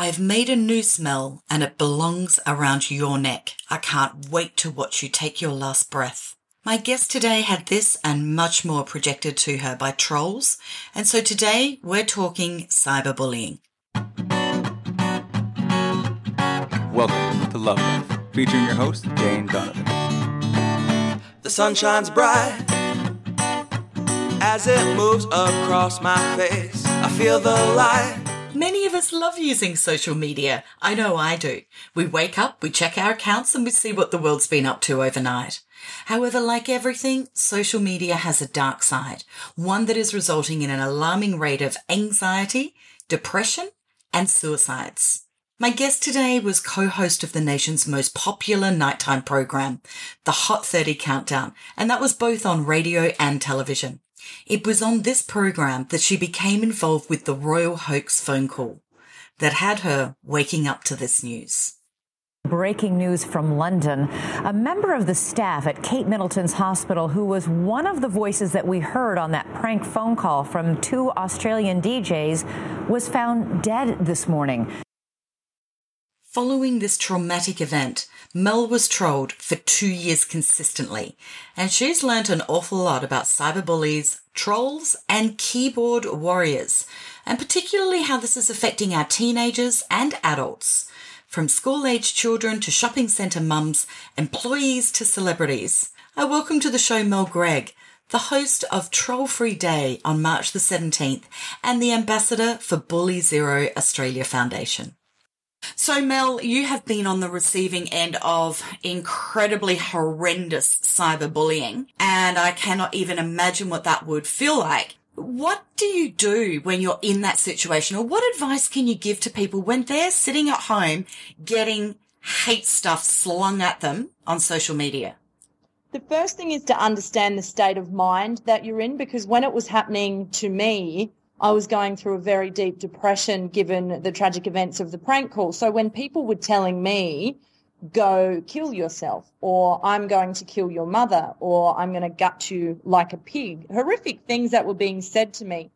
I've made a noose, Mel, and it belongs around your neck. I can't wait to watch you take your last breath. My guest today had this and much more projected to her by trolls, and so today we're talking cyberbullying. Welcome to Love Life, featuring your host, Jane Donovan. The sun shines bright as it moves across my face. I feel the light. Many of us love using social media. I know I do. We wake up, we check our accounts, and we see what the world's been up to overnight. However, like everything, social media has a dark side, one that is resulting in an alarming rate of anxiety, depression, and suicides. My guest today was co-host of the nation's most popular nighttime program, the Hot 30 Countdown, and that was both on radio and television. It was on this program that she became involved with the Royal Hoax phone call that had her waking up to this news. Breaking news from London. A member of the staff at Kate Middleton's hospital, who was one of the voices that we heard on that prank phone call from two Australian DJs, was found dead this morning. Following this traumatic event, Mel was trolled for two years consistently, and she's learnt an awful lot about cyberbullies, trolls, and keyboard warriors, and particularly how this is affecting our teenagers and adults, from school-aged children to shopping centre mums, employees to celebrities. I welcome to the show Mel Greig, the host of Troll Free Day on March the 17th and the ambassador for Bully Zero Australia Foundation. So, Mel, you have been on the receiving end of incredibly horrendous cyberbullying, and I cannot even imagine what that would feel like. What do you do when you're in that situation, or what advice can you give to people when they're sitting at home getting hate stuff slung at them on social media? The first thing is to understand the state of mind that you're in because when it was happening to me, I was going through a very deep depression given the tragic events of the prank call. So when people were telling me, go kill yourself, or I'm going to kill your mother, or I'm going to gut you like a pig, horrific things that were being said to me,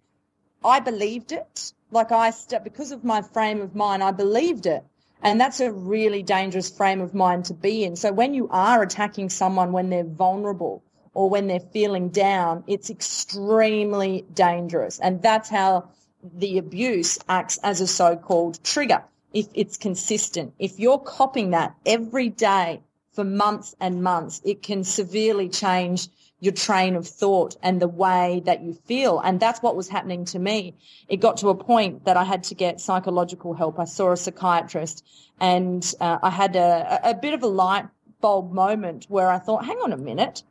I believed it. Like I, st- because of my frame of mind, I believed it. And that's a really dangerous frame of mind to be in. So when you are attacking someone when they're vulnerable, or when they're feeling down, it's extremely dangerous. And that's how the abuse acts as a so-called trigger. If it's consistent, if you're copying that every day for months and months, it can severely change your train of thought and the way that you feel. And that's what was happening to me. It got to a point that I had to get psychological help. I saw a psychiatrist and uh, I had a, a bit of a light bulb moment where I thought, hang on a minute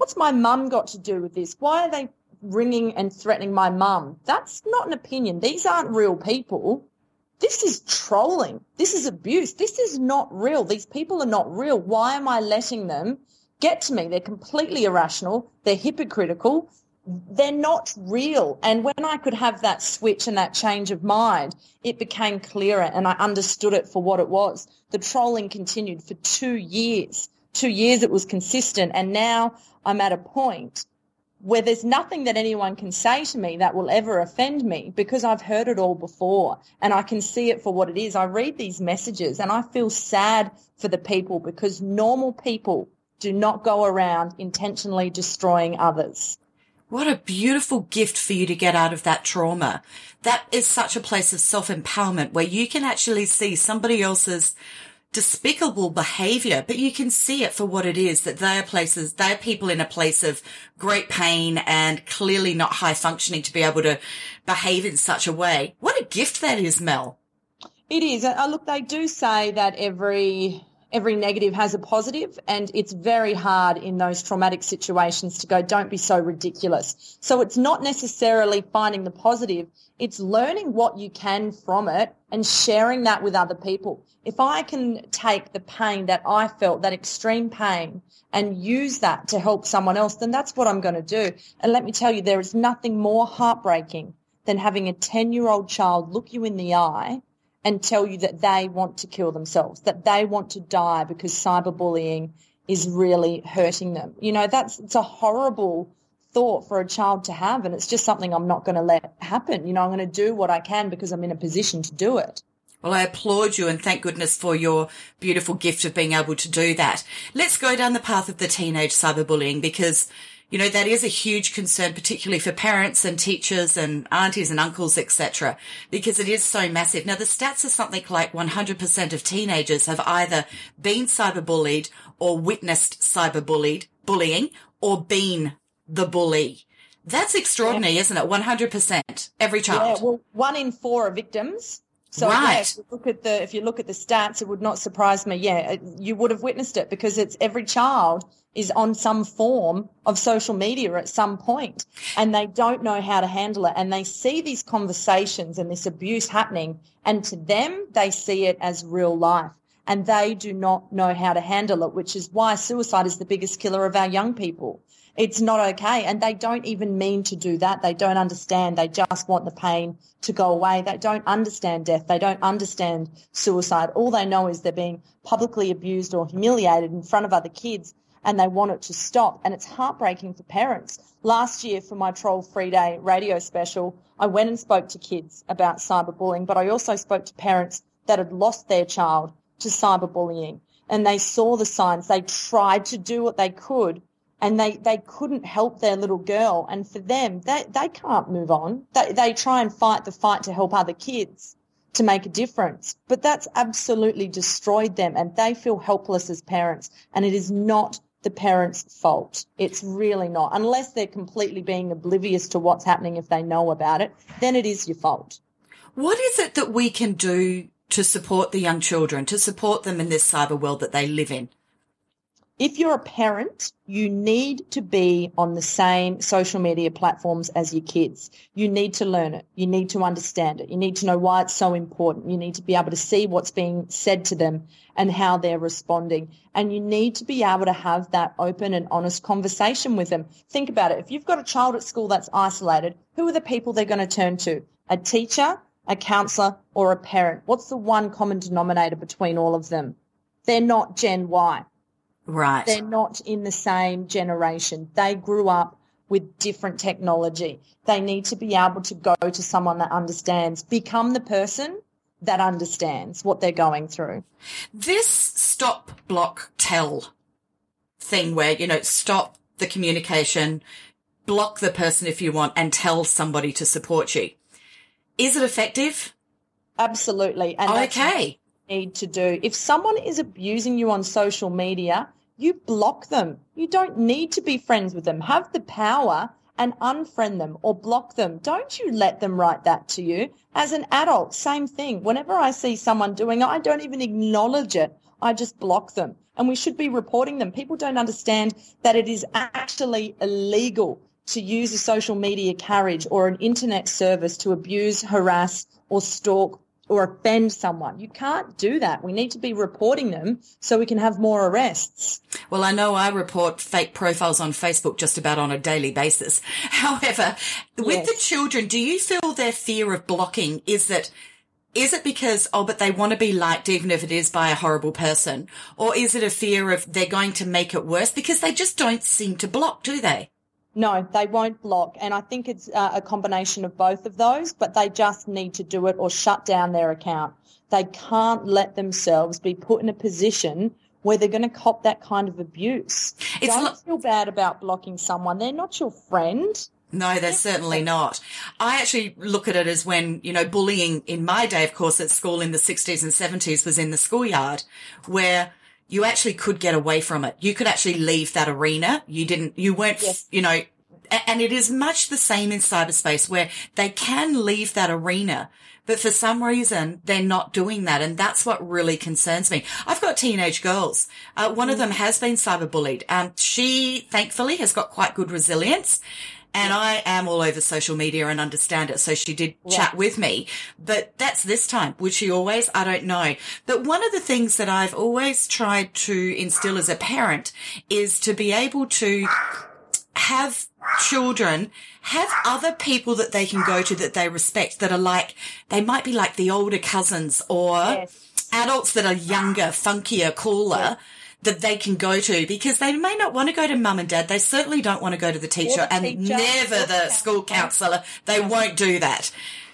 what's my mum got to do with this? Why are they ringing and threatening my mum? That's not an opinion. These aren't real people. This is trolling. This is abuse. This is not real. These people are not real. Why am I letting them get to me? They're completely irrational. They're hypocritical. They're not real. And when I could have that switch and that change of mind, it became clearer and I understood it for what it was. The trolling continued for two years. Two years it was consistent. And now I'm at a point where there's nothing that anyone can say to me that will ever offend me because I've heard it all before and I can see it for what it is. I read these messages and I feel sad for the people because normal people do not go around intentionally destroying others. What a beautiful gift for you to get out of that trauma. That is such a place of self empowerment where you can actually see somebody else's despicable behavior, but you can see it for what it is that they are places, they are people in a place of great pain and clearly not high functioning to be able to behave in such a way. What a gift that is, Mel. It is. Uh, look, they do say that every every negative has a positive and it's very hard in those traumatic situations to go don't be so ridiculous. So it's not necessarily finding the positive it's learning what you can from it and sharing that with other people. If i can take the pain that i felt that extreme pain and use that to help someone else then that's what i'm going to do. And let me tell you there is nothing more heartbreaking than having a 10 year old child look you in the eye and tell you that they want to kill themselves, that they want to die because cyberbullying is really hurting them. You know, that's, it's a horrible thought for a child to have. And it's just something I'm not going to let happen. You know, I'm going to do what I can because I'm in a position to do it. Well, I applaud you and thank goodness for your beautiful gift of being able to do that. Let's go down the path of the teenage cyberbullying because, you know, that is a huge concern, particularly for parents and teachers and aunties and uncles, etc., because it is so massive. Now, the stats are something like 100% of teenagers have either been cyberbullied or witnessed cyberbullied bullying or been the bully. That's extraordinary, yeah. isn't it? 100%. Every child. Yeah, well, one in four are victims. So right. yeah, if you look at the if you look at the stats, it would not surprise me. Yeah, uh, you would have witnessed it because it's every child is on some form of social media at some point and they don't know how to handle it and they see these conversations and this abuse happening and to them they see it as real life and they do not know how to handle it, which is why suicide is the biggest killer of our young people it's not okay. And they don't even mean to do that. They don't understand. They just want the pain to go away. They don't understand death. They don't understand suicide. All they know is they're being publicly abused or humiliated in front of other kids and they want it to stop. And it's heartbreaking for parents. Last year for my Troll Free Day radio special, I went and spoke to kids about cyberbullying, but I also spoke to parents that had lost their child to cyberbullying and they saw the signs. They tried to do what they could and they, they couldn't help their little girl. And for them, they, they can't move on. They, they try and fight the fight to help other kids to make a difference. But that's absolutely destroyed them and they feel helpless as parents. And it is not the parents' fault. It's really not. Unless they're completely being oblivious to what's happening if they know about it, then it is your fault. What is it that we can do to support the young children, to support them in this cyber world that they live in? If you're a parent, you need to be on the same social media platforms as your kids. You need to learn it. You need to understand it. You need to know why it's so important. You need to be able to see what's being said to them and how they're responding. And you need to be able to have that open and honest conversation with them. Think about it. If you've got a child at school that's isolated, who are the people they're going to turn to? A teacher, a counselor, or a parent? What's the one common denominator between all of them? They're not Gen Y Right. They're not in the same generation. They grew up with different technology. They need to be able to go to someone that understands, become the person that understands what they're going through. This stop, block, tell thing where, you know, stop the communication, block the person if you want, and tell somebody to support you. Is it effective? Absolutely. And okay need to do. If someone is abusing you on social media, you block them. You don't need to be friends with them. Have the power and unfriend them or block them. Don't you let them write that to you. As an adult, same thing. Whenever I see someone doing it, I don't even acknowledge it. I just block them. And we should be reporting them. People don't understand that it is actually illegal to use a social media carriage or an internet service to abuse, harass, or stalk or offend someone. You can't do that. We need to be reporting them so we can have more arrests. Well, I know I report fake profiles on Facebook just about on a daily basis. However, with yes. the children, do you feel their fear of blocking is that is it because, oh, but they want to be liked even if it is by a horrible person? Or is it a fear of they're going to make it worse because they just don't seem to block, do they? No, they won't block. And I think it's uh, a combination of both of those, but they just need to do it or shut down their account. They can't let themselves be put in a position where they're going to cop that kind of abuse. It's Don't lo- feel bad about blocking someone. They're not your friend. No, they're certainly not. I actually look at it as when, you know, bullying in my day, of course, at school in the 60s and 70s was in the schoolyard where you actually could get away from it. You could actually leave that arena. You didn't, you weren't, yes. you know, and it is much the same in cyberspace where they can leave that arena, but for some reason they're not doing that. And that's what really concerns me. I've got teenage girls. Uh, one mm. of them has been cyberbullied. Um, she thankfully has got quite good resilience and I am all over social media and understand it. So she did yeah. chat with me, but that's this time. Would she always? I don't know. But one of the things that I've always tried to instill as a parent is to be able to have children have other people that they can go to that they respect that are like, they might be like the older cousins or yes. adults that are younger, funkier, cooler. Yes that they can go to because they may not want to go to mum and dad. They certainly don't want to go to the teacher the and teacher, never the school counsellor. They won't do that.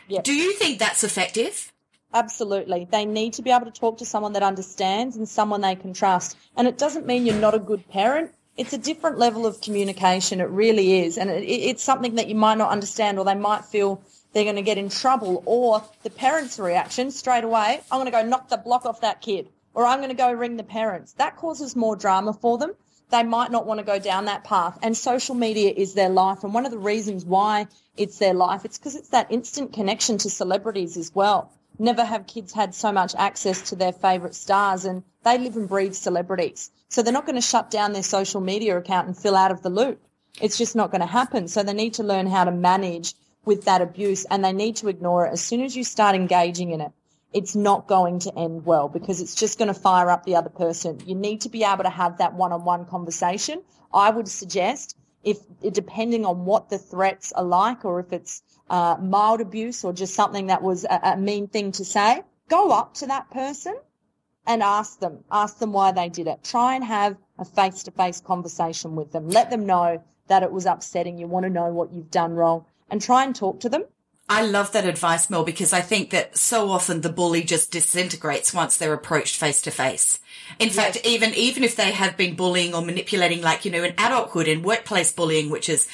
Yep. Do you think that's effective? Absolutely. They need to be able to talk to someone that understands and someone they can trust. And it doesn't mean you're not a good parent. It's a different level of communication. It really is. And it, it's something that you might not understand or they might feel they're going to get in trouble or the parents' reaction straight away, I'm going to go knock the block off that kid or I'm going to go ring the parents. That causes more drama for them. They might not want to go down that path. And social media is their life. And one of the reasons why it's their life, it's because it's that instant connection to celebrities as well never have kids had so much access to their favourite stars and they live and breathe celebrities. So they're not going to shut down their social media account and fill out of the loop. It's just not going to happen. So they need to learn how to manage with that abuse and they need to ignore it. As soon as you start engaging in it, it's not going to end well because it's just going to fire up the other person. You need to be able to have that one-on-one conversation. I would suggest if depending on what the threats are like or if it's uh, mild abuse or just something that was a, a mean thing to say, go up to that person and ask them, ask them why they did it. Try and have a face to face conversation with them. Let them know that it was upsetting. You want to know what you've done wrong and try and talk to them. I love that advice, Mel, because I think that so often the bully just disintegrates once they're approached face to face. In yes. fact, even, even if they have been bullying or manipulating, like, you know, in adulthood and workplace bullying, which is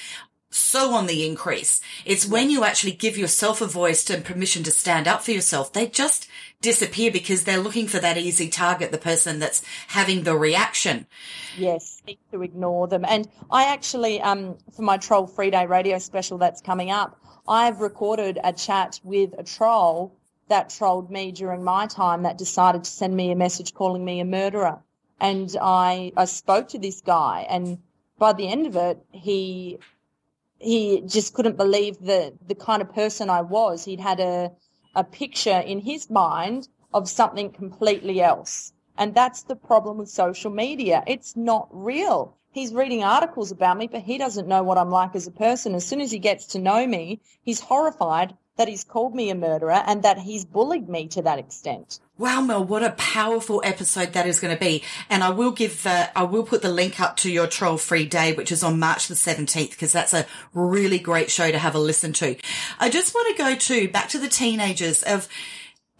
so on the increase. It's when you actually give yourself a voice and permission to stand up for yourself. They just disappear because they're looking for that easy target, the person that's having the reaction. Yes, to ignore them. And I actually, um, for my Troll Free Day radio special that's coming up, I've recorded a chat with a troll that trolled me during my time that decided to send me a message calling me a murderer. And I, I spoke to this guy and by the end of it, he he just couldn't believe the the kind of person I was. He'd had a a picture in his mind of something completely else. And that's the problem with social media. It's not real. He's reading articles about me, but he doesn't know what I'm like as a person. As soon as he gets to know me, he's horrified that he's called me a murderer and that he's bullied me to that extent. Wow, Mel, what a powerful episode that is going to be. And I will give, uh, I will put the link up to your troll free day, which is on March the 17th, because that's a really great show to have a listen to. I just want to go to back to the teenagers of,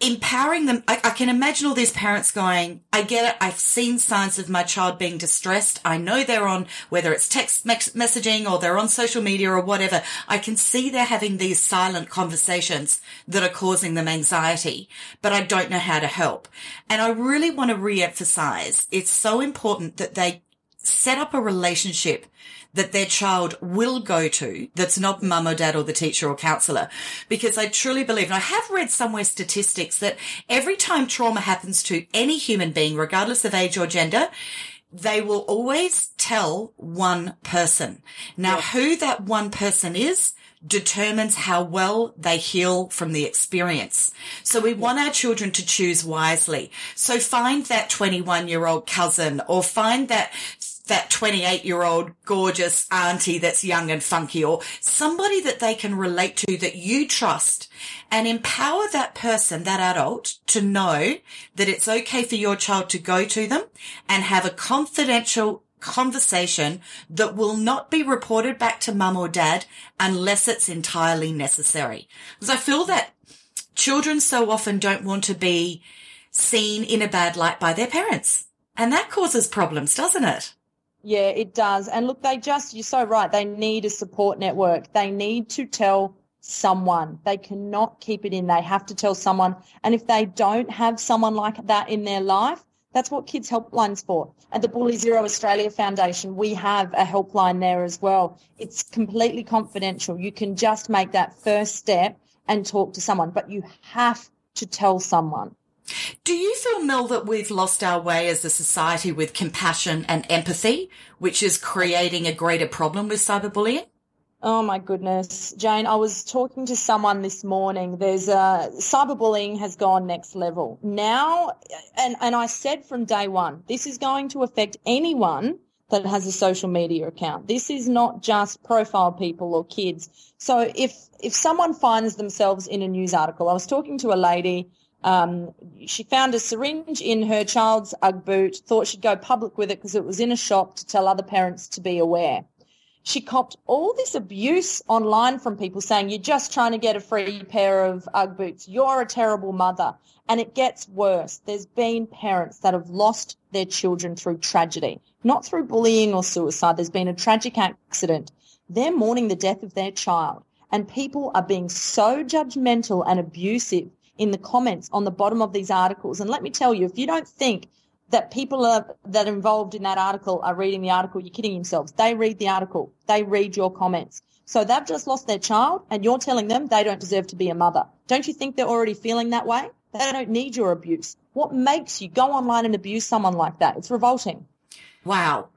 empowering them. I, I, can imagine all these parents going, I get it. I've seen signs of my child being distressed. I know they're on, whether it's text messaging or they're on social media or whatever. I can see they're having these silent conversations that are causing them anxiety, but I don't know how to help. And I really want to re-emphasize it's so important that they set up a relationship that their child will go to that's not mum or dad or the teacher or counselor. Because I truly believe, and I have read somewhere statistics that every time trauma happens to any human being, regardless of age or gender, they will always tell one person. Now, who that one person is determines how well they heal from the experience. So we want our children to choose wisely. So find that 21 year old cousin or find that that 28 year old gorgeous auntie that's young and funky or somebody that they can relate to that you trust and empower that person, that adult to know that it's okay for your child to go to them and have a confidential conversation that will not be reported back to mum or dad unless it's entirely necessary. Because I feel that children so often don't want to be seen in a bad light by their parents. And that causes problems, doesn't it? Yeah, it does. And look, they just, you're so right. They need a support network. They need to tell someone. They cannot keep it in. They have to tell someone. And if they don't have someone like that in their life, that's what Kids Helpline's for. At the Bully Zero Australia Foundation, we have a helpline there as well. It's completely confidential. You can just make that first step and talk to someone, but you have to tell someone. Do you feel, Mel, that we've lost our way as a society with compassion and empathy, which is creating a greater problem with cyberbullying? Oh my goodness, Jane, I was talking to someone this morning. There's a cyberbullying has gone next level. Now, and, and I said from day one, this is going to affect anyone that has a social media account. This is not just profile people or kids. So if, if someone finds themselves in a news article, I was talking to a lady um, she found a syringe in her child's Ugg boot, thought she'd go public with it because it was in a shop to tell other parents to be aware. She copped all this abuse online from people saying, you're just trying to get a free pair of Ugg boots. You're a terrible mother. And it gets worse. There's been parents that have lost their children through tragedy, not through bullying or suicide. There's been a tragic accident. They're mourning the death of their child. And people are being so judgmental and abusive in the comments on the bottom of these articles. And let me tell you, if you don't think that people are, that are involved in that article are reading the article, you're kidding yourselves. They read the article. They read your comments. So they've just lost their child and you're telling them they don't deserve to be a mother. Don't you think they're already feeling that way? They don't need your abuse. What makes you go online and abuse someone like that? It's revolting. Wow.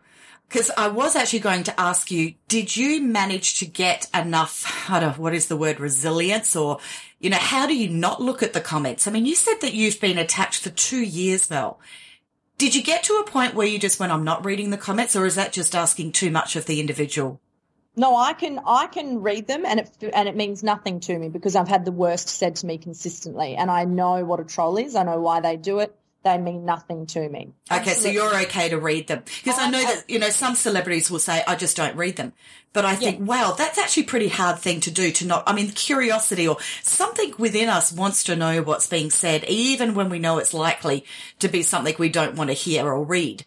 Because I was actually going to ask you, did you manage to get enough, I don't know, what is the word, resilience or, you know, how do you not look at the comments? I mean, you said that you've been attacked for two years, Mel. Did you get to a point where you just went, I'm not reading the comments, or is that just asking too much of the individual? No, I can I can read them, and it and it means nothing to me because I've had the worst said to me consistently, and I know what a troll is. I know why they do it they mean nothing to me. Okay, so you're okay to read them because I know that you know some celebrities will say I just don't read them, but I think yeah. wow, that's actually a pretty hard thing to do. To not, I mean, curiosity or something within us wants to know what's being said, even when we know it's likely to be something we don't want to hear or read.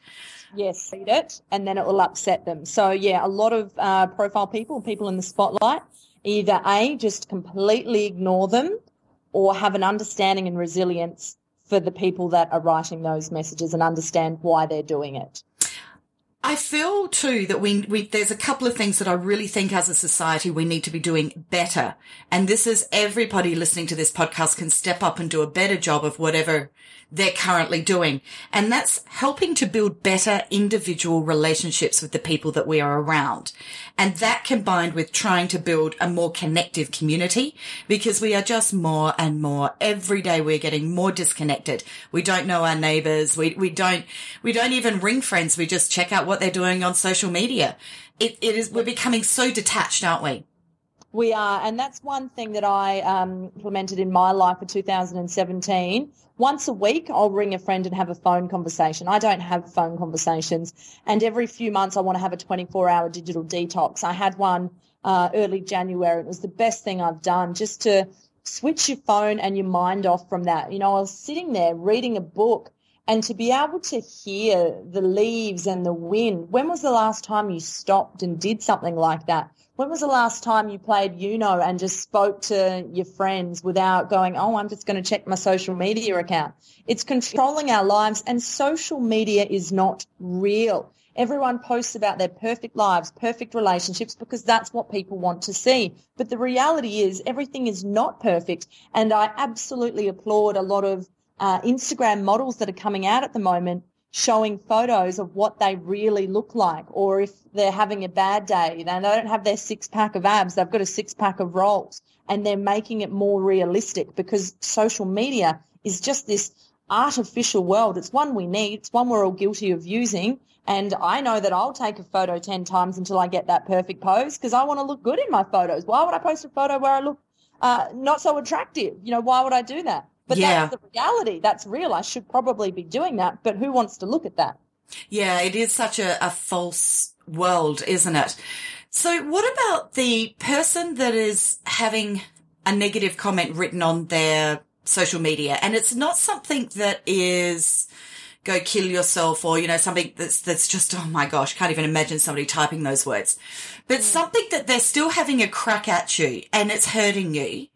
Yes, read it, and then it will upset them. So yeah, a lot of uh, profile people, people in the spotlight, either a just completely ignore them, or have an understanding and resilience for the people that are writing those messages and understand why they're doing it. I feel too that we, we, there's a couple of things that I really think as a society we need to be doing better. And this is everybody listening to this podcast can step up and do a better job of whatever they're currently doing. And that's helping to build better individual relationships with the people that we are around. And that combined with trying to build a more connective community because we are just more and more every day we're getting more disconnected. We don't know our neighbors. We, we don't, we don't even ring friends. We just check out what they're doing on social media. It, it is, we're becoming so detached, aren't we? We are, and that's one thing that I um, implemented in my life for 2017. Once a week, I'll ring a friend and have a phone conversation. I don't have phone conversations, and every few months, I want to have a 24-hour digital detox. I had one uh, early January. It was the best thing I've done, just to switch your phone and your mind off from that. You know, I was sitting there reading a book and to be able to hear the leaves and the wind. When was the last time you stopped and did something like that? When was the last time you played Uno and just spoke to your friends without going, oh, I'm just going to check my social media account? It's controlling our lives and social media is not real. Everyone posts about their perfect lives, perfect relationships, because that's what people want to see. But the reality is everything is not perfect. And I absolutely applaud a lot of uh, Instagram models that are coming out at the moment showing photos of what they really look like or if they're having a bad day then they don't have their six pack of abs they've got a six pack of rolls and they're making it more realistic because social media is just this artificial world it's one we need it's one we're all guilty of using and I know that I'll take a photo 10 times until I get that perfect pose because I want to look good in my photos. Why would I post a photo where I look uh, not so attractive? You know, why would I do that? But yeah. that's the reality. That's real. I should probably be doing that. But who wants to look at that? Yeah, it is such a, a false world, isn't it? So what about the person that is having a negative comment written on their social media and it's not something that is go kill yourself or, you know, something that's, that's just, oh my gosh, can't even imagine somebody typing those words, but mm. something that they're still having a crack at you and it's hurting you.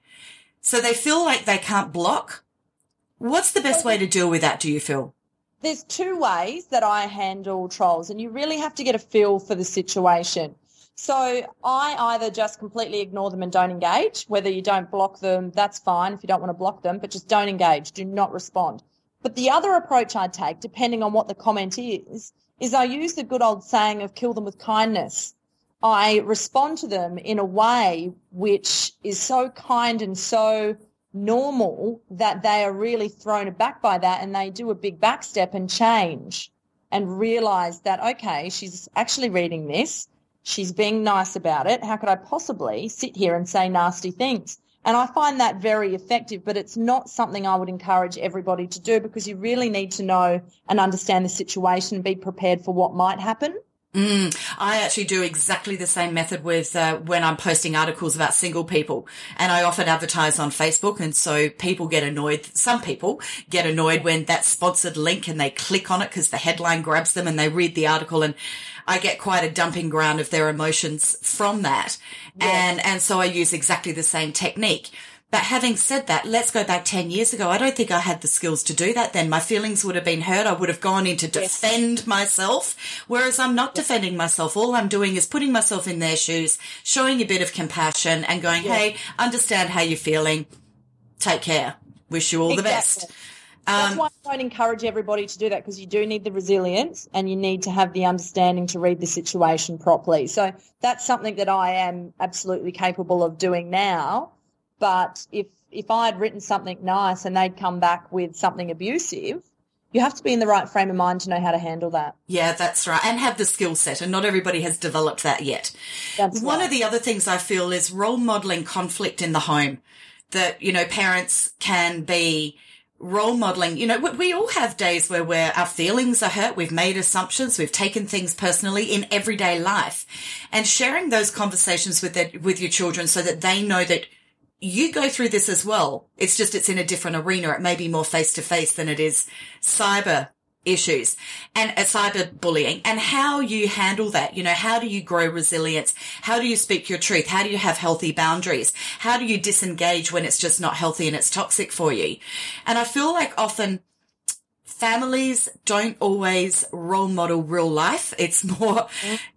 So they feel like they can't block What's the best way to deal with that, do you feel? There's two ways that I handle trolls, and you really have to get a feel for the situation. So I either just completely ignore them and don't engage. Whether you don't block them, that's fine if you don't want to block them, but just don't engage. Do not respond. But the other approach I take, depending on what the comment is, is I use the good old saying of kill them with kindness. I respond to them in a way which is so kind and so normal that they are really thrown aback by that and they do a big backstep and change and realize that, okay, she's actually reading this. She's being nice about it. How could I possibly sit here and say nasty things? And I find that very effective, but it's not something I would encourage everybody to do because you really need to know and understand the situation and be prepared for what might happen. Mm, I actually do exactly the same method with uh, when I'm posting articles about single people, and I often advertise on Facebook, and so people get annoyed. Some people get annoyed when that sponsored link and they click on it because the headline grabs them and they read the article, and I get quite a dumping ground of their emotions from that, yes. and and so I use exactly the same technique. But having said that, let's go back 10 years ago. I don't think I had the skills to do that then. My feelings would have been hurt. I would have gone in to defend yes. myself. Whereas I'm not yes. defending myself. All I'm doing is putting myself in their shoes, showing a bit of compassion and going, yes. Hey, understand how you're feeling. Take care. Wish you all exactly. the best. That's um, why I don't encourage everybody to do that because you do need the resilience and you need to have the understanding to read the situation properly. So that's something that I am absolutely capable of doing now but if if I had written something nice and they'd come back with something abusive, you have to be in the right frame of mind to know how to handle that. Yeah, that's right. And have the skill set. And not everybody has developed that yet. That's One right. of the other things I feel is role modeling conflict in the home that, you know, parents can be role modeling. You know, we all have days where where our feelings are hurt. We've made assumptions. We've taken things personally in everyday life and sharing those conversations with their, with your children so that they know that you go through this as well. It's just it's in a different arena. It may be more face to face than it is cyber issues and uh, cyber bullying and how you handle that. You know, how do you grow resilience? How do you speak your truth? How do you have healthy boundaries? How do you disengage when it's just not healthy and it's toxic for you? And I feel like often families don't always role model real life. It's more,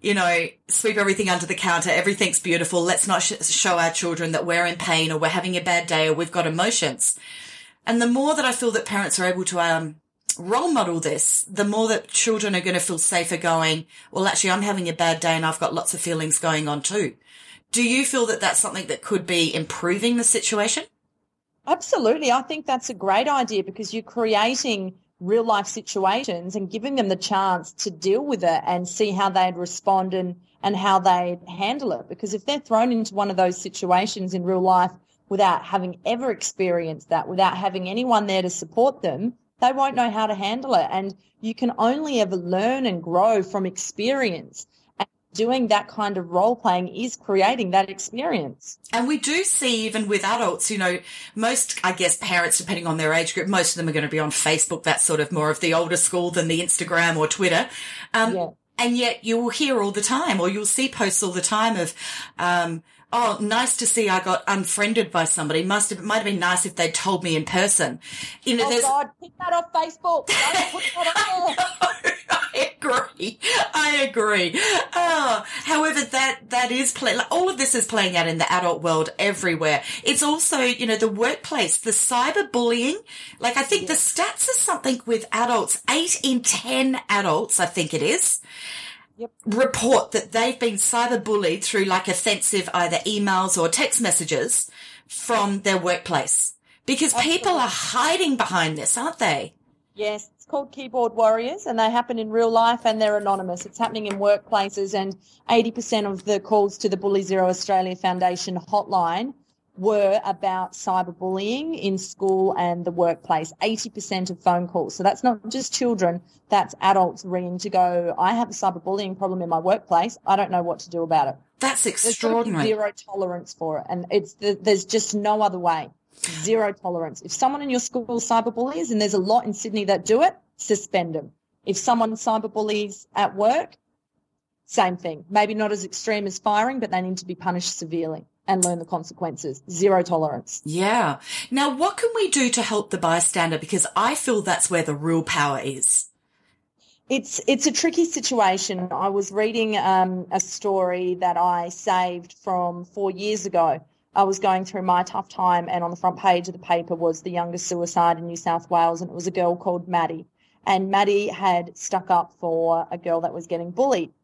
you know, sweep everything under the counter. Everything's beautiful. Let's not sh- show our children that we're in pain or we're having a bad day or we've got emotions. And the more that I feel that parents are able to, um, role model this, the more that children are going to feel safer going, well, actually, I'm having a bad day and I've got lots of feelings going on too. Do you feel that that's something that could be improving the situation? Absolutely. I think that's a great idea because you're creating real life situations and giving them the chance to deal with it and see how they'd respond and, and how they'd handle it. Because if they're thrown into one of those situations in real life without having ever experienced that, without having anyone there to support them, they won't know how to handle it. And you can only ever learn and grow from experience doing that kind of role playing is creating that experience. And we do see even with adults, you know, most, I guess, parents, depending on their age group, most of them are going to be on Facebook, that's sort of more of the older school than the Instagram or Twitter. Um, yeah. And yet you will hear all the time, or you'll see posts all the time of, um, oh, nice to see I got unfriended by somebody. Must have, it might have been nice if they'd told me in person. You know, oh God, pick that off Facebook. Don't put that on there. I agree. I agree. Oh, however, that that is play. Like, all of this is playing out in the adult world everywhere. It's also, you know, the workplace, the cyberbullying. Like I think the stats are something with adults. Eight in ten adults, I think it is. Yep. report that they've been cyberbullied through like offensive either emails or text messages from their workplace because Absolutely. people are hiding behind this, aren't they? Yes, it's called Keyboard Warriors and they happen in real life and they're anonymous. It's happening in workplaces and 80% of the calls to the Bully Zero Australia Foundation hotline were about cyberbullying in school and the workplace. 80% of phone calls. So that's not just children, that's adults ringing to go, I have a cyberbullying problem in my workplace. I don't know what to do about it. That's extraordinary. zero tolerance for it. And it's, there's just no other way. Zero tolerance. If someone in your school cyberbullies, and there's a lot in Sydney that do it, suspend them. If someone cyberbullies at work, same thing. Maybe not as extreme as firing, but they need to be punished severely and learn the consequences. Zero tolerance. Yeah. Now, what can we do to help the bystander? Because I feel that's where the real power is. It's it's a tricky situation. I was reading um, a story that I saved from four years ago I was going through my tough time, and on the front page of the paper was the youngest suicide in New South Wales, and it was a girl called Maddie. And Maddie had stuck up for a girl that was getting bullied.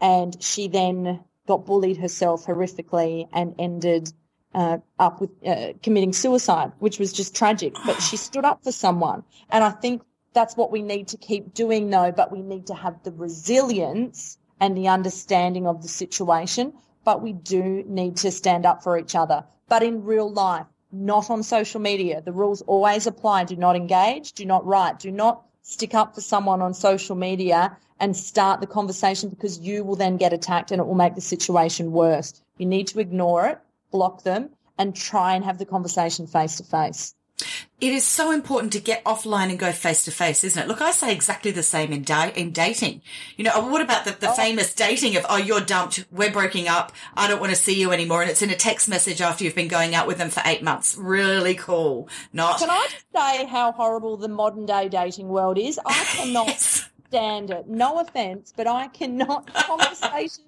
And she then got bullied herself horrifically and ended uh, up with uh, committing suicide, which was just tragic. But she stood up for someone. And I think that's what we need to keep doing, though. But we need to have the resilience and the understanding of the situation but we do need to stand up for each other. But in real life, not on social media. The rules always apply. Do not engage, do not write, do not stick up for someone on social media and start the conversation because you will then get attacked and it will make the situation worse. You need to ignore it, block them, and try and have the conversation face to face. It is so important to get offline and go face to face, isn't it? Look, I say exactly the same in, da- in dating. You know, what about the, the oh. famous dating of, oh, you're dumped, we're breaking up, I don't want to see you anymore, and it's in a text message after you've been going out with them for eight months. Really cool. Not. Can I just say how horrible the modern day dating world is? I cannot yes. stand it. No offense, but I cannot conversation.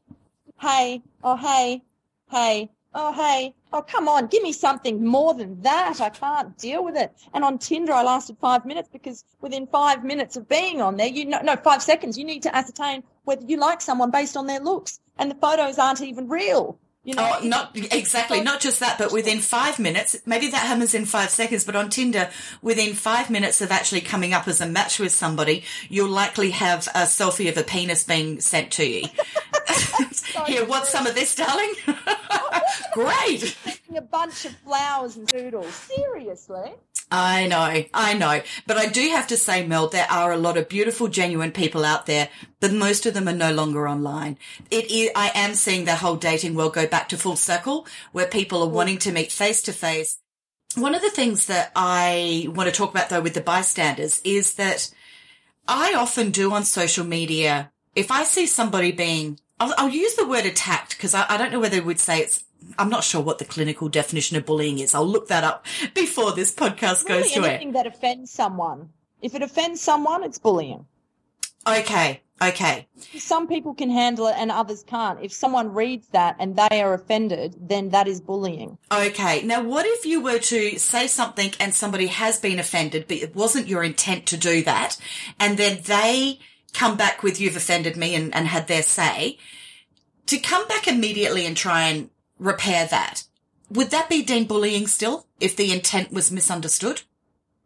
hey, oh hey, hey, oh hey, oh come on, give me something more than that. I can't deal with it. And on Tinder, I lasted five minutes because within five minutes of being on there, you know, no, five seconds, you need to ascertain whether you like someone based on their looks, and the photos aren't even real. You oh, know, oh, not exactly. Not just that, but within five minutes, maybe that happens in five seconds, but on Tinder, within five minutes of actually coming up as a match with somebody, you'll likely have a selfie of a penis being sent to you. Here, want some of this, darling? Great. A bunch of flowers and doodles. Seriously. I know, I know. But I do have to say, Mel, there are a lot of beautiful, genuine people out there, but most of them are no longer online. It is, I am seeing the whole dating world go back to full circle where people are wanting to meet face to face. One of the things that I want to talk about though with the bystanders is that I often do on social media, if I see somebody being, I'll, I'll use the word attacked because I, I don't know whether we'd say it's I'm not sure what the clinical definition of bullying is. I'll look that up before this podcast really goes to anything it. that offends someone. If it offends someone, it's bullying. Okay. Okay. Some people can handle it and others can't. If someone reads that and they are offended, then that is bullying. Okay. Now, what if you were to say something and somebody has been offended, but it wasn't your intent to do that, and then they come back with you've offended me and, and had their say, to come back immediately and try and repair that. Would that be deemed bullying still if the intent was misunderstood?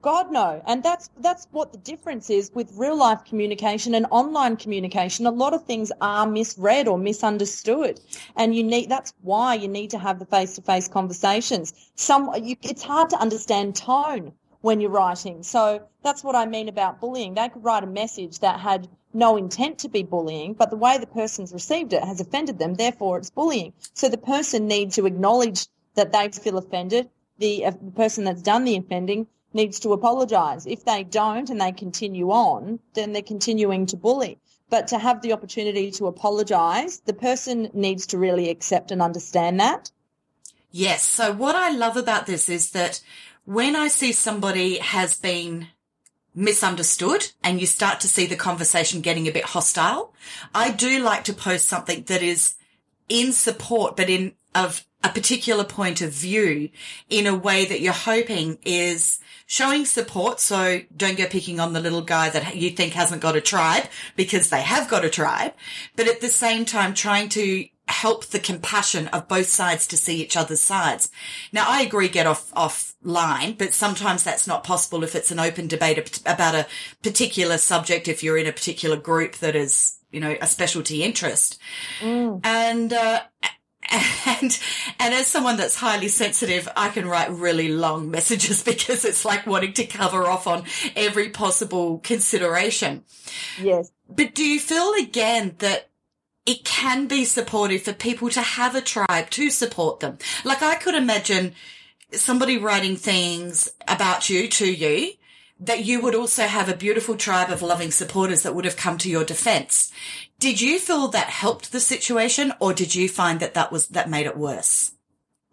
God no. And that's that's what the difference is with real life communication and online communication. A lot of things are misread or misunderstood. And you need that's why you need to have the face to face conversations. Some you, it's hard to understand tone when you're writing. So that's what I mean about bullying. They could write a message that had no intent to be bullying, but the way the person's received it has offended them, therefore it's bullying. So the person needs to acknowledge that they feel offended. The, uh, the person that's done the offending needs to apologise. If they don't and they continue on, then they're continuing to bully. But to have the opportunity to apologise, the person needs to really accept and understand that. Yes. So what I love about this is that when I see somebody has been misunderstood and you start to see the conversation getting a bit hostile, I do like to post something that is in support, but in of a particular point of view in a way that you're hoping is showing support. So don't go picking on the little guy that you think hasn't got a tribe because they have got a tribe, but at the same time trying to help the compassion of both sides to see each other's sides. Now, I agree get off, off line, but sometimes that's not possible if it's an open debate about a particular subject, if you're in a particular group that is, you know, a specialty interest. Mm. And, uh, and and as someone that's highly sensitive i can write really long messages because it's like wanting to cover off on every possible consideration yes but do you feel again that it can be supportive for people to have a tribe to support them. Like I could imagine somebody writing things about you to you that you would also have a beautiful tribe of loving supporters that would have come to your defense. Did you feel that helped the situation or did you find that that was, that made it worse?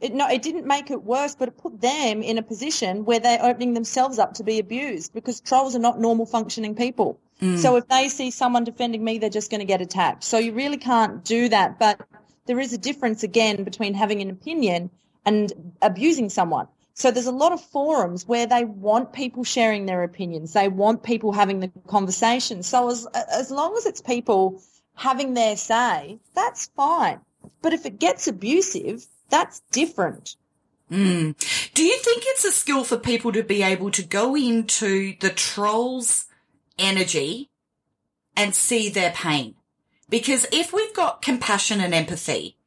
It, no, it didn't make it worse, but it put them in a position where they're opening themselves up to be abused because trolls are not normal functioning people. Mm. So if they see someone defending me, they're just going to get attacked. So you really can't do that. But there is a difference again between having an opinion and abusing someone. So there's a lot of forums where they want people sharing their opinions. They want people having the conversation. So as, as long as it's people having their say, that's fine. But if it gets abusive, that's different. Mm. Do you think it's a skill for people to be able to go into the trolls energy and see their pain. Because if we've got compassion and empathy,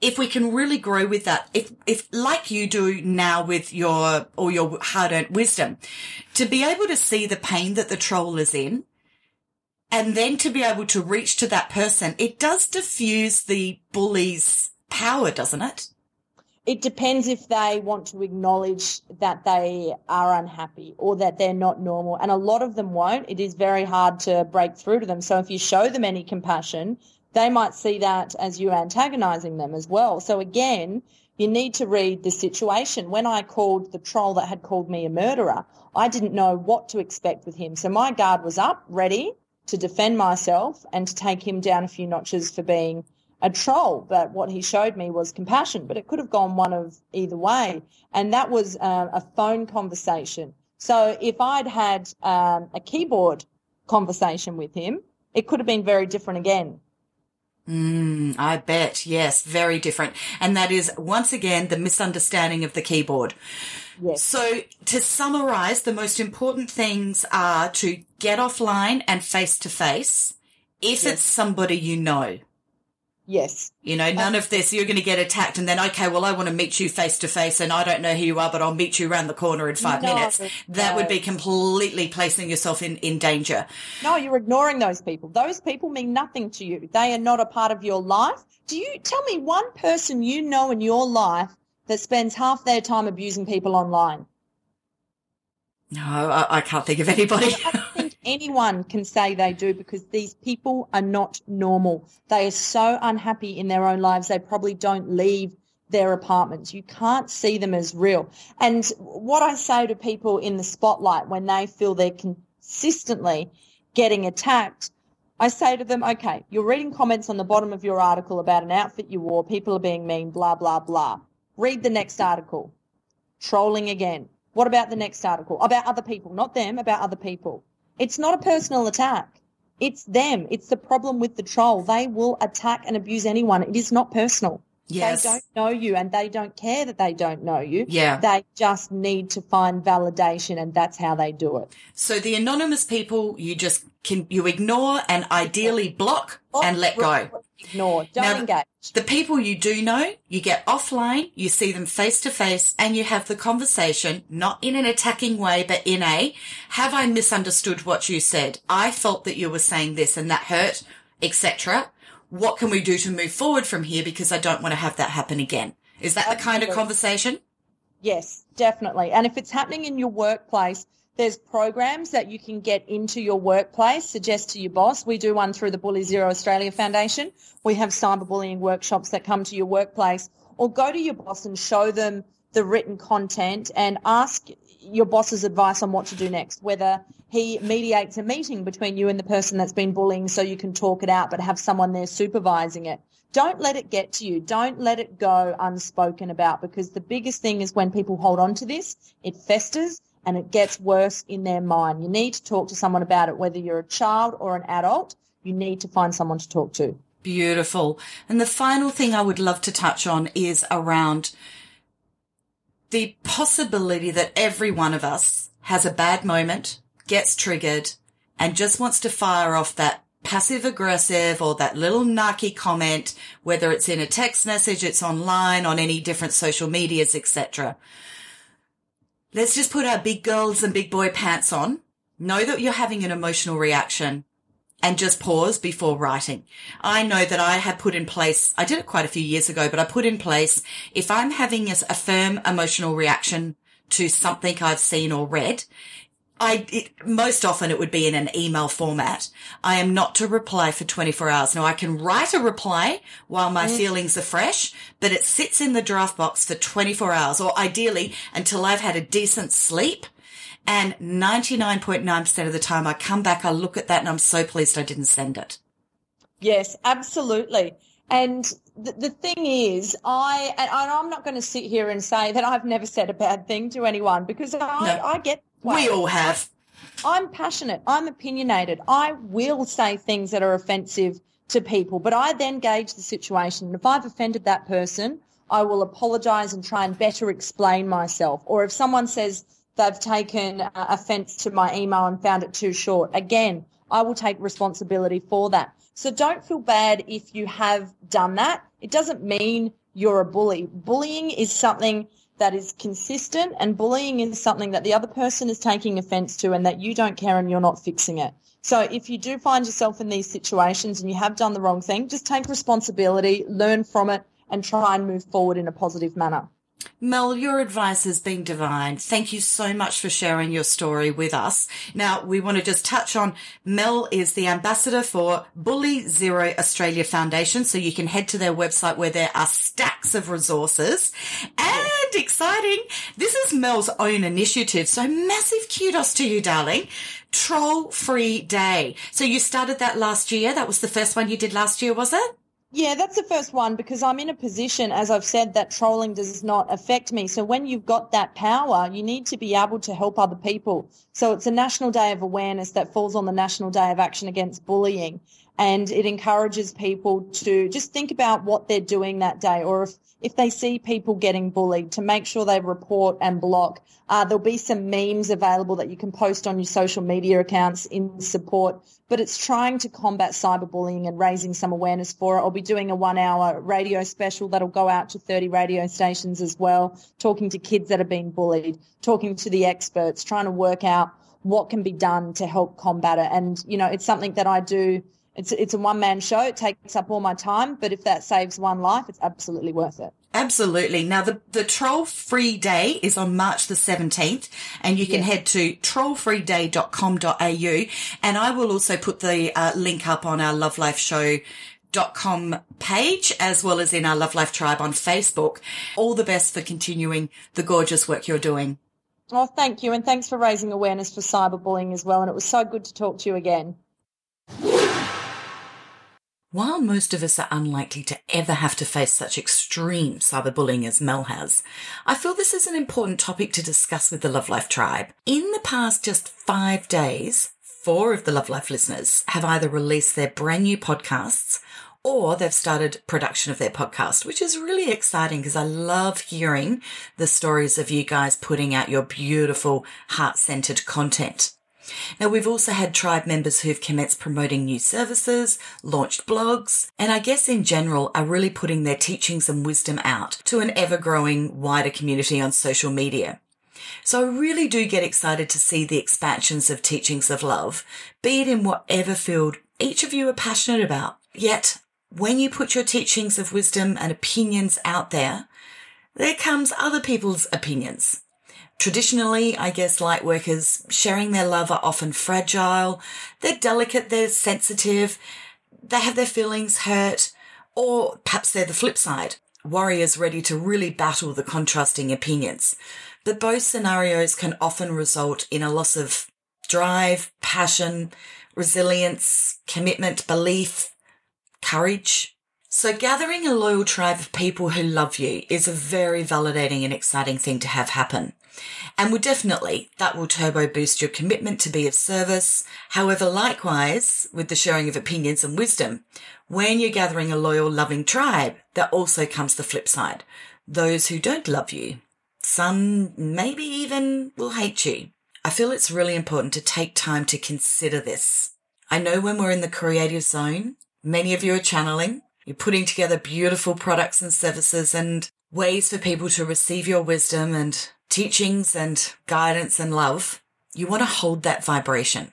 if we can really grow with that, if, if like you do now with your, or your hard earned wisdom, to be able to see the pain that the troll is in and then to be able to reach to that person, it does diffuse the bully's power, doesn't it? It depends if they want to acknowledge that they are unhappy or that they're not normal. And a lot of them won't. It is very hard to break through to them. So if you show them any compassion, they might see that as you antagonizing them as well. So again, you need to read the situation. When I called the troll that had called me a murderer, I didn't know what to expect with him. So my guard was up, ready to defend myself and to take him down a few notches for being a troll. But what he showed me was compassion, but it could have gone one of either way. And that was uh, a phone conversation. So if I'd had um, a keyboard conversation with him, it could have been very different again. Mm, I bet. Yes, very different. And that is once again the misunderstanding of the keyboard. Yes. So to summarize, the most important things are to get offline and face to face if Yes. it's somebody you know. Yes. You know, none um, of this, you're going to get attacked and then, okay, well, I want to meet you face to face and I don't know who you are, but I'll meet you around the corner in five No, minutes. That would be completely placing yourself in, in danger. No, you're ignoring those people. Those people mean nothing to you. They are not a part of your life. Do you tell me one person you know in your life that spends half their time abusing people online? No, I, I can't think of anybody. Anyone can say they do because these people are not normal. They are so unhappy in their own lives, they probably don't leave their apartments. You can't see them as real. And what I say to people in the spotlight when they feel they're consistently getting attacked, I say to them, okay, you're reading comments on the bottom of your article about an outfit you wore, people are being mean, blah, blah, blah. Read the next article. Trolling again. What about the next article? About other people, not them, about other people. It's not a personal attack. It's them. It's the problem with the troll. They will attack and abuse anyone. It is not personal. Yes. They don't know you and they don't care that they don't know you. Yeah. They just need to find validation and that's how they do it. So the anonymous people, you just can, you ignore and ideally block and let go. Ignore. Don't Now, engage. The people you do know, you get offline, you see them face to face, and you have the conversation, not in an attacking way, but in a, have I misunderstood what you said? I felt that you were saying this and that hurt, etc. What can we do to move forward from here? Because I don't want to have that happen again. Is that the kind of conversation? Yes, definitely. And if it's happening in your workplace, there's programs that you can get into your workplace, suggest to your boss. We do one through the Bully Zero Australia Foundation. We have cyberbullying workshops that come to your workplace or go to your boss and show them the written content and ask your boss's advice on what to do next, whether he mediates a meeting between you and the person that's been bullying so you can talk it out, but have someone there supervising it. Don't let it get to you. Don't let it go unspoken about because the biggest thing is when people hold on to this, it festers and it gets worse in their mind. You need to talk to someone about it, whether you're a child or an adult. You need to find someone to talk to. Beautiful. And the final thing I would love to touch on is around the possibility that every one of us has a bad moment, gets triggered, and just wants to fire off that passive aggressive or that little narky comment, whether it's in a text message, it's online, on any different social medias, etc. Let's just put our big girls and big boy pants on. Know that you're having an emotional reaction and just pause before writing. I know that I have put in place, I did it quite a few years ago, but I put in place, if I'm having a, a firm emotional reaction to something I've seen or read, I, it, most often it would be in an email format. I am not to reply for 24 hours. Now I can write a reply while my mm. feelings are fresh, but it sits in the draft box for 24 hours or ideally until I've had a decent sleep. And 99.9% of the time I come back, I look at that and I'm so pleased I didn't send it. Yes, absolutely. And the, the thing is, I and I'm not going to sit here and say that I've never said a bad thing to anyone because I, No. I get We all have. I'm passionate. I'm opinionated. I will say things that are offensive to people, but I then gauge the situation. And if I've offended that person, I will apologize and try and better explain myself. Or if someone says they've taken uh, offense to my email and found it too short, again, I will take responsibility for that. So don't feel bad if you have done that. It doesn't mean you're a bully. Bullying is something that is consistent and bullying is something that the other person is taking offense to and that you don't care and you're not fixing it. So if you do find yourself in these situations and you have done the wrong thing, just take responsibility, learn from it and try and move forward in a positive manner. Mel, your advice has been divine. Thank you so much for sharing your story with us. Now, we want to just touch on Mel is the ambassador for Bully Zero Australia Foundation. So you can head to their website where there are stacks of resources and exciting. This is Mel's own initiative. So massive kudos to you, darling. Troll free day. So you started that last year. That was the first one you did last year, was it? Yeah, that's the first one because I'm in a position, as I've said, that trolling does not affect me. So when you've got that power, you need to be able to help other people. So it's a National Day of Awareness that falls on the National Day of Action Against Bullying and it encourages people to just think about what they're doing that day or if, if they see people getting bullied to make sure they report and block. Uh, there'll be some memes available that you can post on your social media accounts in support, but it's trying to combat cyberbullying and raising some awareness for it. I'll be doing a one hour radio special that'll go out to 30 radio stations as well, talking to kids that have been bullied, talking to the experts, trying to work out what can be done to help combat it. And, you know, it's something that I do it's it's a one man show. It takes up all my time, but if that saves one life, it's absolutely worth it. Absolutely. Now the, the troll free day is on March the 17th and you can head to trollfreeday.com.au and I will also put the uh, link up on our Love Life show dot com page as well as in our Love Life tribe on Facebook. All the best for continuing the gorgeous work you're doing. Oh, thank you. And thanks for raising awareness for cyberbullying as well. And it was so good to talk to you again. While most of us are unlikely to ever have to face such extreme cyberbullying as Mel has, I feel this is an important topic to discuss with the Love Life tribe. In the past just five days, four of the Love Life listeners have either released their brand new podcasts or they've started production of their podcast, which is really exciting because I love hearing the stories of you guys putting out your beautiful heart centered content. Now, we've also had tribe members who've commenced promoting new services, launched blogs, and I guess in general are really putting their teachings and wisdom out to an ever growing wider community on social media. So I really do get excited to see the expansions of teachings of love, be it in whatever field each of you are passionate about. Yet, when you put your teachings of wisdom and opinions out there, there comes other people's opinions. Traditionally, I guess light workers sharing their love are often fragile. They're delicate, they're sensitive, they have their feelings hurt, or perhaps they're the flip side. Warriors ready to really battle the contrasting opinions. But both scenarios can often result in a loss of drive, passion, resilience, commitment, belief, courage. So gathering a loyal tribe of people who love you is a very validating and exciting thing to have happen. And will definitely, that will turbo boost your commitment to be of service. However, likewise, with the sharing of opinions and wisdom, when you're gathering a loyal, loving tribe, there also comes the flip side. Those who don't love you. Some maybe even will hate you. I feel it's really important to take time to consider this. I know when we're in the creative zone, many of you are channeling, you're putting together beautiful products and services and ways for people to receive your wisdom and teachings and guidance and love, you want to hold that vibration.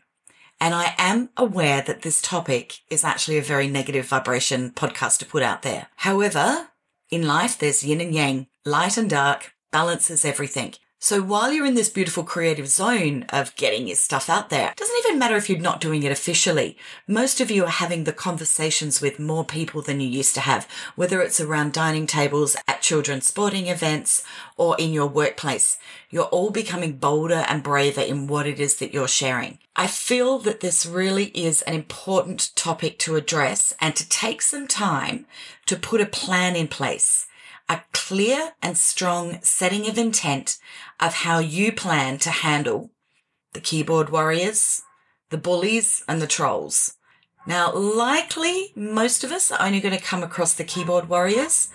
And I am aware that this topic is actually a very negative vibration podcast to put out there. However, in life, there's yin and yang, light and dark, balance is everything. So while you're in this beautiful creative zone of getting your stuff out there, it doesn't even matter if you're not doing it officially. Most of you are having the conversations with more people than you used to have, whether it's around dining tables, at children's sporting events, or in your workplace. You're all becoming bolder and braver in what it is that you're sharing. I feel that this really is an important topic to address and to take some time to put a plan in place a clear and strong setting of intent of how you plan to handle the keyboard warriors, the bullies and the trolls. Now, likely most of us are only going to come across the keyboard warriors.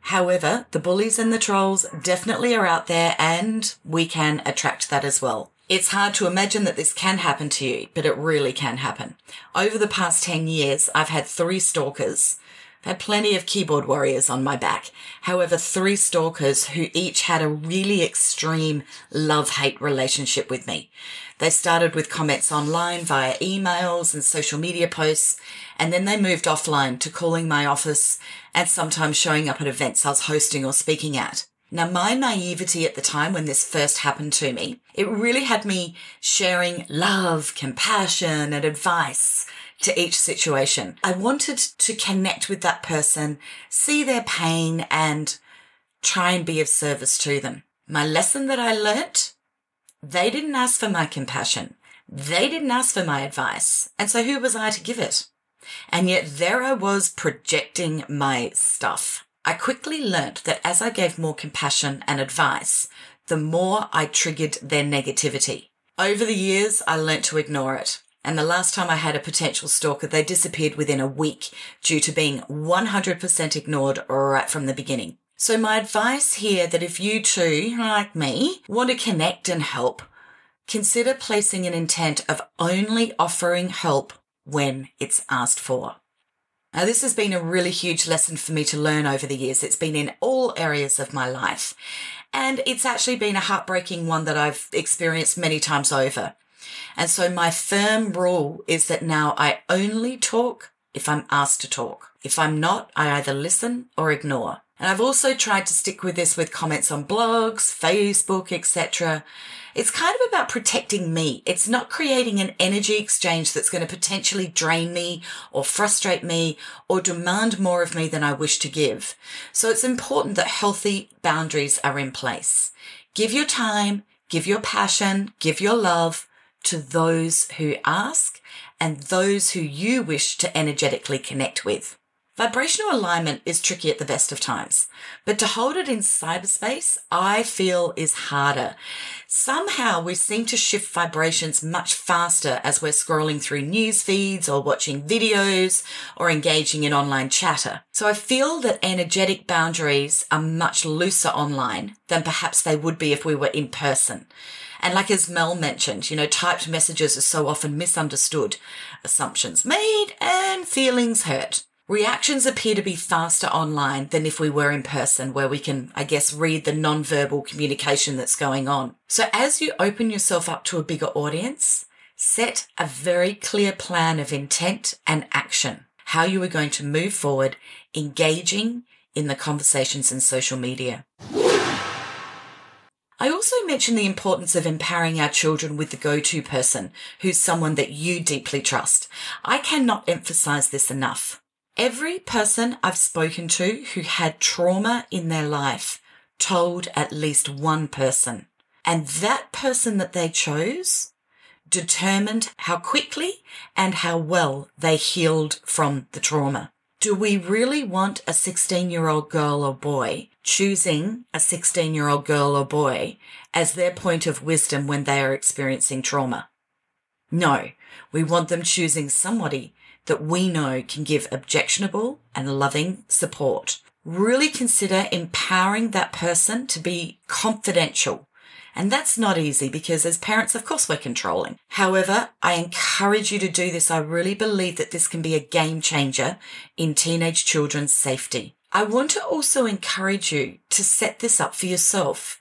However, the bullies and the trolls definitely are out there and we can attract that as well. It's hard to imagine that this can happen to you, but it really can happen. Over the past 10 years, I've had three stalkers Had plenty of keyboard warriors on my back. However, three stalkers who each had a really extreme love-hate relationship with me. They started with comments online via emails and social media posts, and then they moved offline to calling my office and sometimes showing up at events I was hosting or speaking at. Now, my naivety at the time when this first happened to me, it really had me sharing love, compassion, and advice to each situation. I wanted to connect with that person, see their pain, and try and be of service to them. My lesson that I learnt they didn't ask for my compassion. They didn't ask for my advice. And so who was I to give it? And yet there I was projecting my stuff. I quickly learnt that as I gave more compassion and advice, the more I triggered their negativity. Over the years, I learnt to ignore it. And the last time I had a potential stalker, they disappeared within a week due to being 100% ignored right from the beginning. So my advice here that if you too, like me, want to connect and help, consider placing an intent of only offering help when it's asked for. Now, this has been a really huge lesson for me to learn over the years. It's been in all areas of my life. And it's actually been a heartbreaking one that I've experienced many times over. And so my firm rule is that now I only talk if I'm asked to talk. If I'm not, I either listen or ignore. And I've also tried to stick with this with comments on blogs, Facebook, etc. It's kind of about protecting me. It's not creating an energy exchange that's going to potentially drain me or frustrate me or demand more of me than I wish to give. So it's important that healthy boundaries are in place. Give your time, give your passion, give your love to those who ask and those who you wish to energetically connect with. Vibrational alignment is tricky at the best of times, but to hold it in cyberspace, I feel is harder. Somehow we seem to shift vibrations much faster as we're scrolling through news feeds or watching videos or engaging in online chatter. So I feel that energetic boundaries are much looser online than perhaps they would be if we were in person. And like as Mel mentioned, you know, typed messages are so often misunderstood, assumptions made and feelings hurt. Reactions appear to be faster online than if we were in person, where we can, I guess, read the non-verbal communication that's going on. So as you open yourself up to a bigger audience, set a very clear plan of intent and action, how you are going to move forward, engaging in the conversations in social media. I also mentioned the importance of empowering our children with the go-to person who's someone that you deeply trust. I cannot emphasize this enough. Every person I've spoken to who had trauma in their life told at least one person. And that person that they chose determined how quickly and how well they healed from the trauma. Do we really want a 16 year old girl or boy choosing a 16 year old girl or boy as their point of wisdom when they are experiencing trauma? No, we want them choosing somebody that we know can give objectionable and loving support. Really consider empowering that person to be confidential. And that's not easy because as parents, of course, we're controlling. However, I encourage you to do this. I really believe that this can be a game changer in teenage children's safety. I want to also encourage you to set this up for yourself.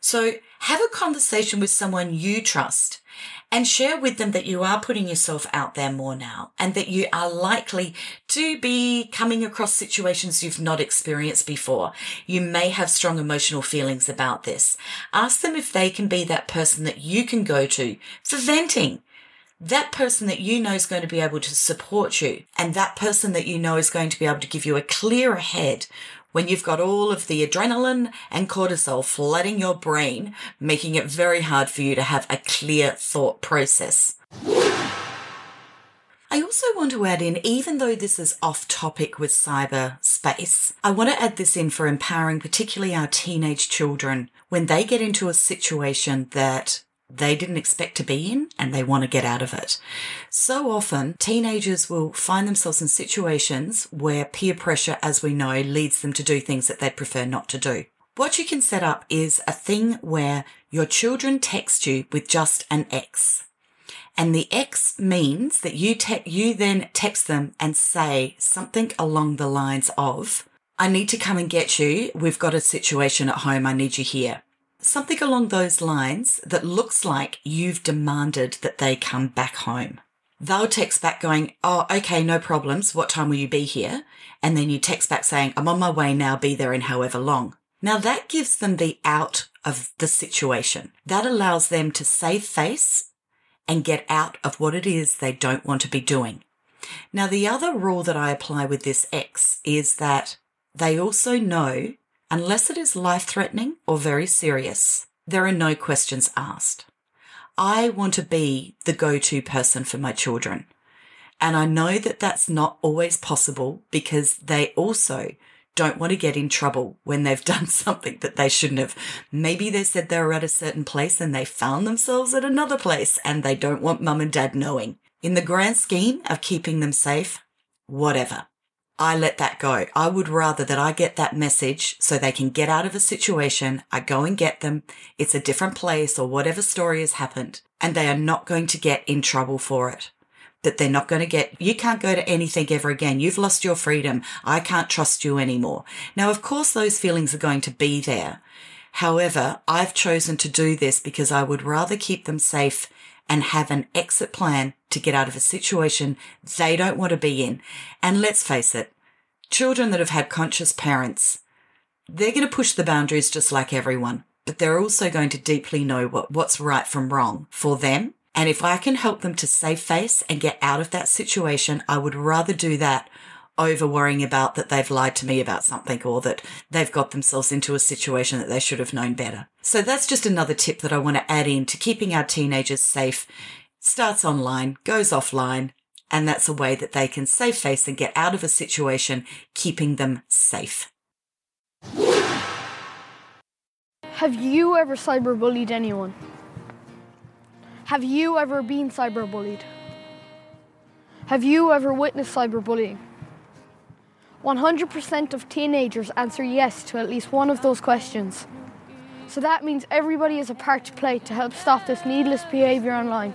So have a conversation with someone you trust and share with them that you are putting yourself out there more now and that you are likely to be coming across situations you've not experienced before. You may have strong emotional feelings about this. Ask them if they can be that person that you can go to for venting that person that you know is going to be able to support you and that person that you know is going to be able to give you a clearer head when you've got all of the adrenaline and cortisol flooding your brain, making it very hard for you to have a clear thought process. I also want to add in, even though this is off topic with cyberspace, I want to add this in for empowering particularly our teenage children when they get into a situation that they didn't expect to be in and they want to get out of it. So often teenagers will find themselves in situations where peer pressure, as we know, leads them to do things that they'd prefer not to do. What you can set up is a thing where your children text you with just an X. And the X means that you te- you then text them and say something along the lines of, I need to come and get you. We've got a situation at home. I need you here. Something along those lines that looks like you've demanded that they come back home. They'll text back going, Oh, okay, no problems. What time will you be here? And then you text back saying, I'm on my way now, be there in however long. Now that gives them the out of the situation. That allows them to save face and get out of what it is they don't want to be doing. Now, the other rule that I apply with this X is that they also know, unless it is life threatening or very serious, there are no questions asked. I want to be the go-to person for my children. And I know that that's not always possible because they also don't want to get in trouble when they've done something that they shouldn't have. Maybe they said they were at a certain place and they found themselves at another place and they don't want mum and dad knowing. In the grand scheme of keeping them safe, whatever. I let that go. I would rather that I get that message so they can get out of a situation. I go and get them. It's a different place or whatever story has happened and they are not going to get in trouble for it that they're not going to get, you can't go to anything ever again. You've lost your freedom. I can't trust you anymore. Now, of course, those feelings are going to be there. However, I've chosen to do this because I would rather keep them safe and have an exit plan to get out of a situation they don't want to be in. And let's face it, children that have had conscious parents, they're going to push the boundaries just like everyone, but they're also going to deeply know what, what's right from wrong for them and if I can help them to save face and get out of that situation, I would rather do that over worrying about that they've lied to me about something or that they've got themselves into a situation that they should have known better. So that's just another tip that I want to add in to keeping our teenagers safe. Starts online, goes offline, and that's a way that they can save face and get out of a situation, keeping them safe. Have you ever cyberbullied anyone? Have you ever been cyberbullied? Have you ever witnessed cyberbullying? 100% of teenagers answer yes to at least one of those questions. So that means everybody has a part to play to help stop this needless behaviour online.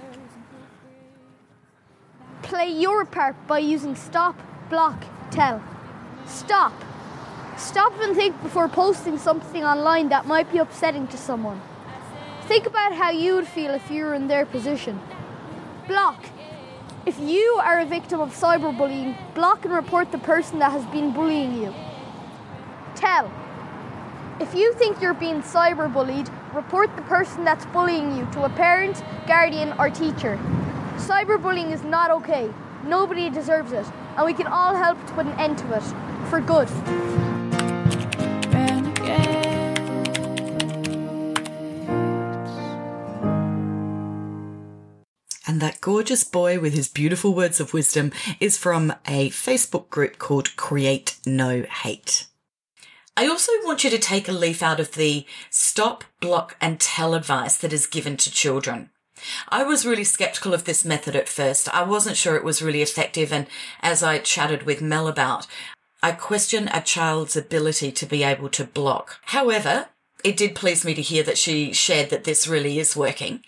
Play your part by using stop, block, tell. Stop. Stop and think before posting something online that might be upsetting to someone. Think about how you would feel if you were in their position. Block. If you are a victim of cyberbullying, block and report the person that has been bullying you. Tell. If you think you're being cyberbullied, report the person that's bullying you to a parent, guardian, or teacher. Cyberbullying is not okay. Nobody deserves it, and we can all help to put an end to it for good. That gorgeous boy with his beautiful words of wisdom is from a Facebook group called Create No Hate. I also want you to take a leaf out of the stop, block and tell advice that is given to children. I was really skeptical of this method at first. I wasn't sure it was really effective. And as I chatted with Mel about, I question a child's ability to be able to block. However, it did please me to hear that she shared that this really is working.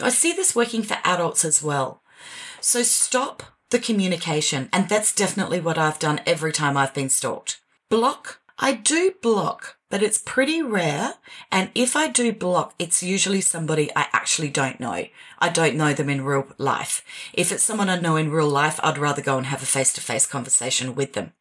I see this working for adults as well. So stop the communication. And that's definitely what I've done every time I've been stalked. Block. I do block, but it's pretty rare. And if I do block, it's usually somebody I actually don't know. I don't know them in real life. If it's someone I know in real life, I'd rather go and have a face to face conversation with them.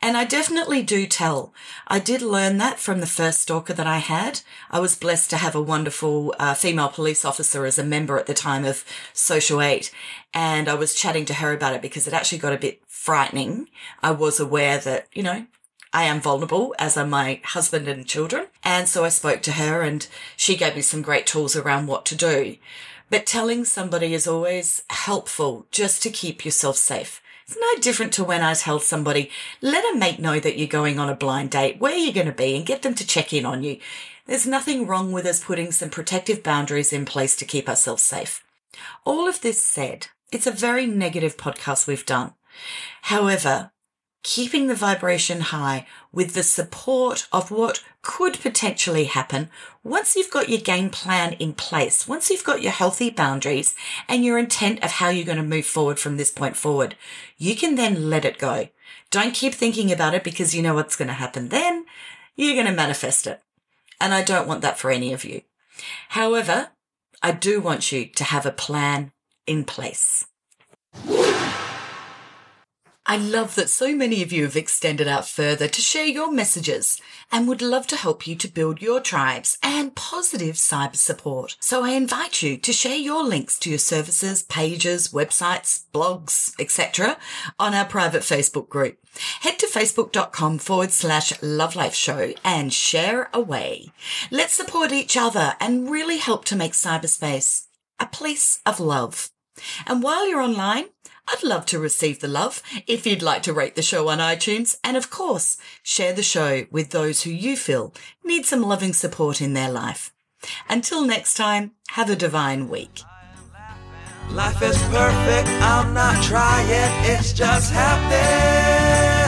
And I definitely do tell. I did learn that from the first stalker that I had. I was blessed to have a wonderful uh, female police officer as a member at the time of Social 8. And I was chatting to her about it because it actually got a bit frightening. I was aware that, you know, I am vulnerable, as are my husband and children. And so I spoke to her and she gave me some great tools around what to do. But telling somebody is always helpful just to keep yourself safe. It's no different to when I tell somebody, let a mate know that you're going on a blind date, where you're going to be, and get them to check in on you. There's nothing wrong with us putting some protective boundaries in place to keep ourselves safe. All of this said, it's a very negative podcast we've done. However, keeping the vibration high with the support of what could potentially happen once you've got your game plan in place, once you've got your healthy boundaries and your intent of how you're going to move forward from this point forward, you can then let it go. Don't keep thinking about it because you know what's going to happen then. You're going to manifest it. And I don't want that for any of you. However, I do want you to have a plan in place. I love that so many of you have extended out further to share your messages and would love to help you to build your tribes and positive cyber support. So I invite you to share your links to your services, pages, websites, blogs, etc. on our private Facebook group. Head to facebook.com forward slash love life show and share away. Let's support each other and really help to make cyberspace a place of love. And while you're online, I'd love to receive the love if you'd like to rate the show on iTunes and of course, share the show with those who you feel need some loving support in their life. Until next time, have a divine week. Life is perfect, I'm not trying, it's just happening.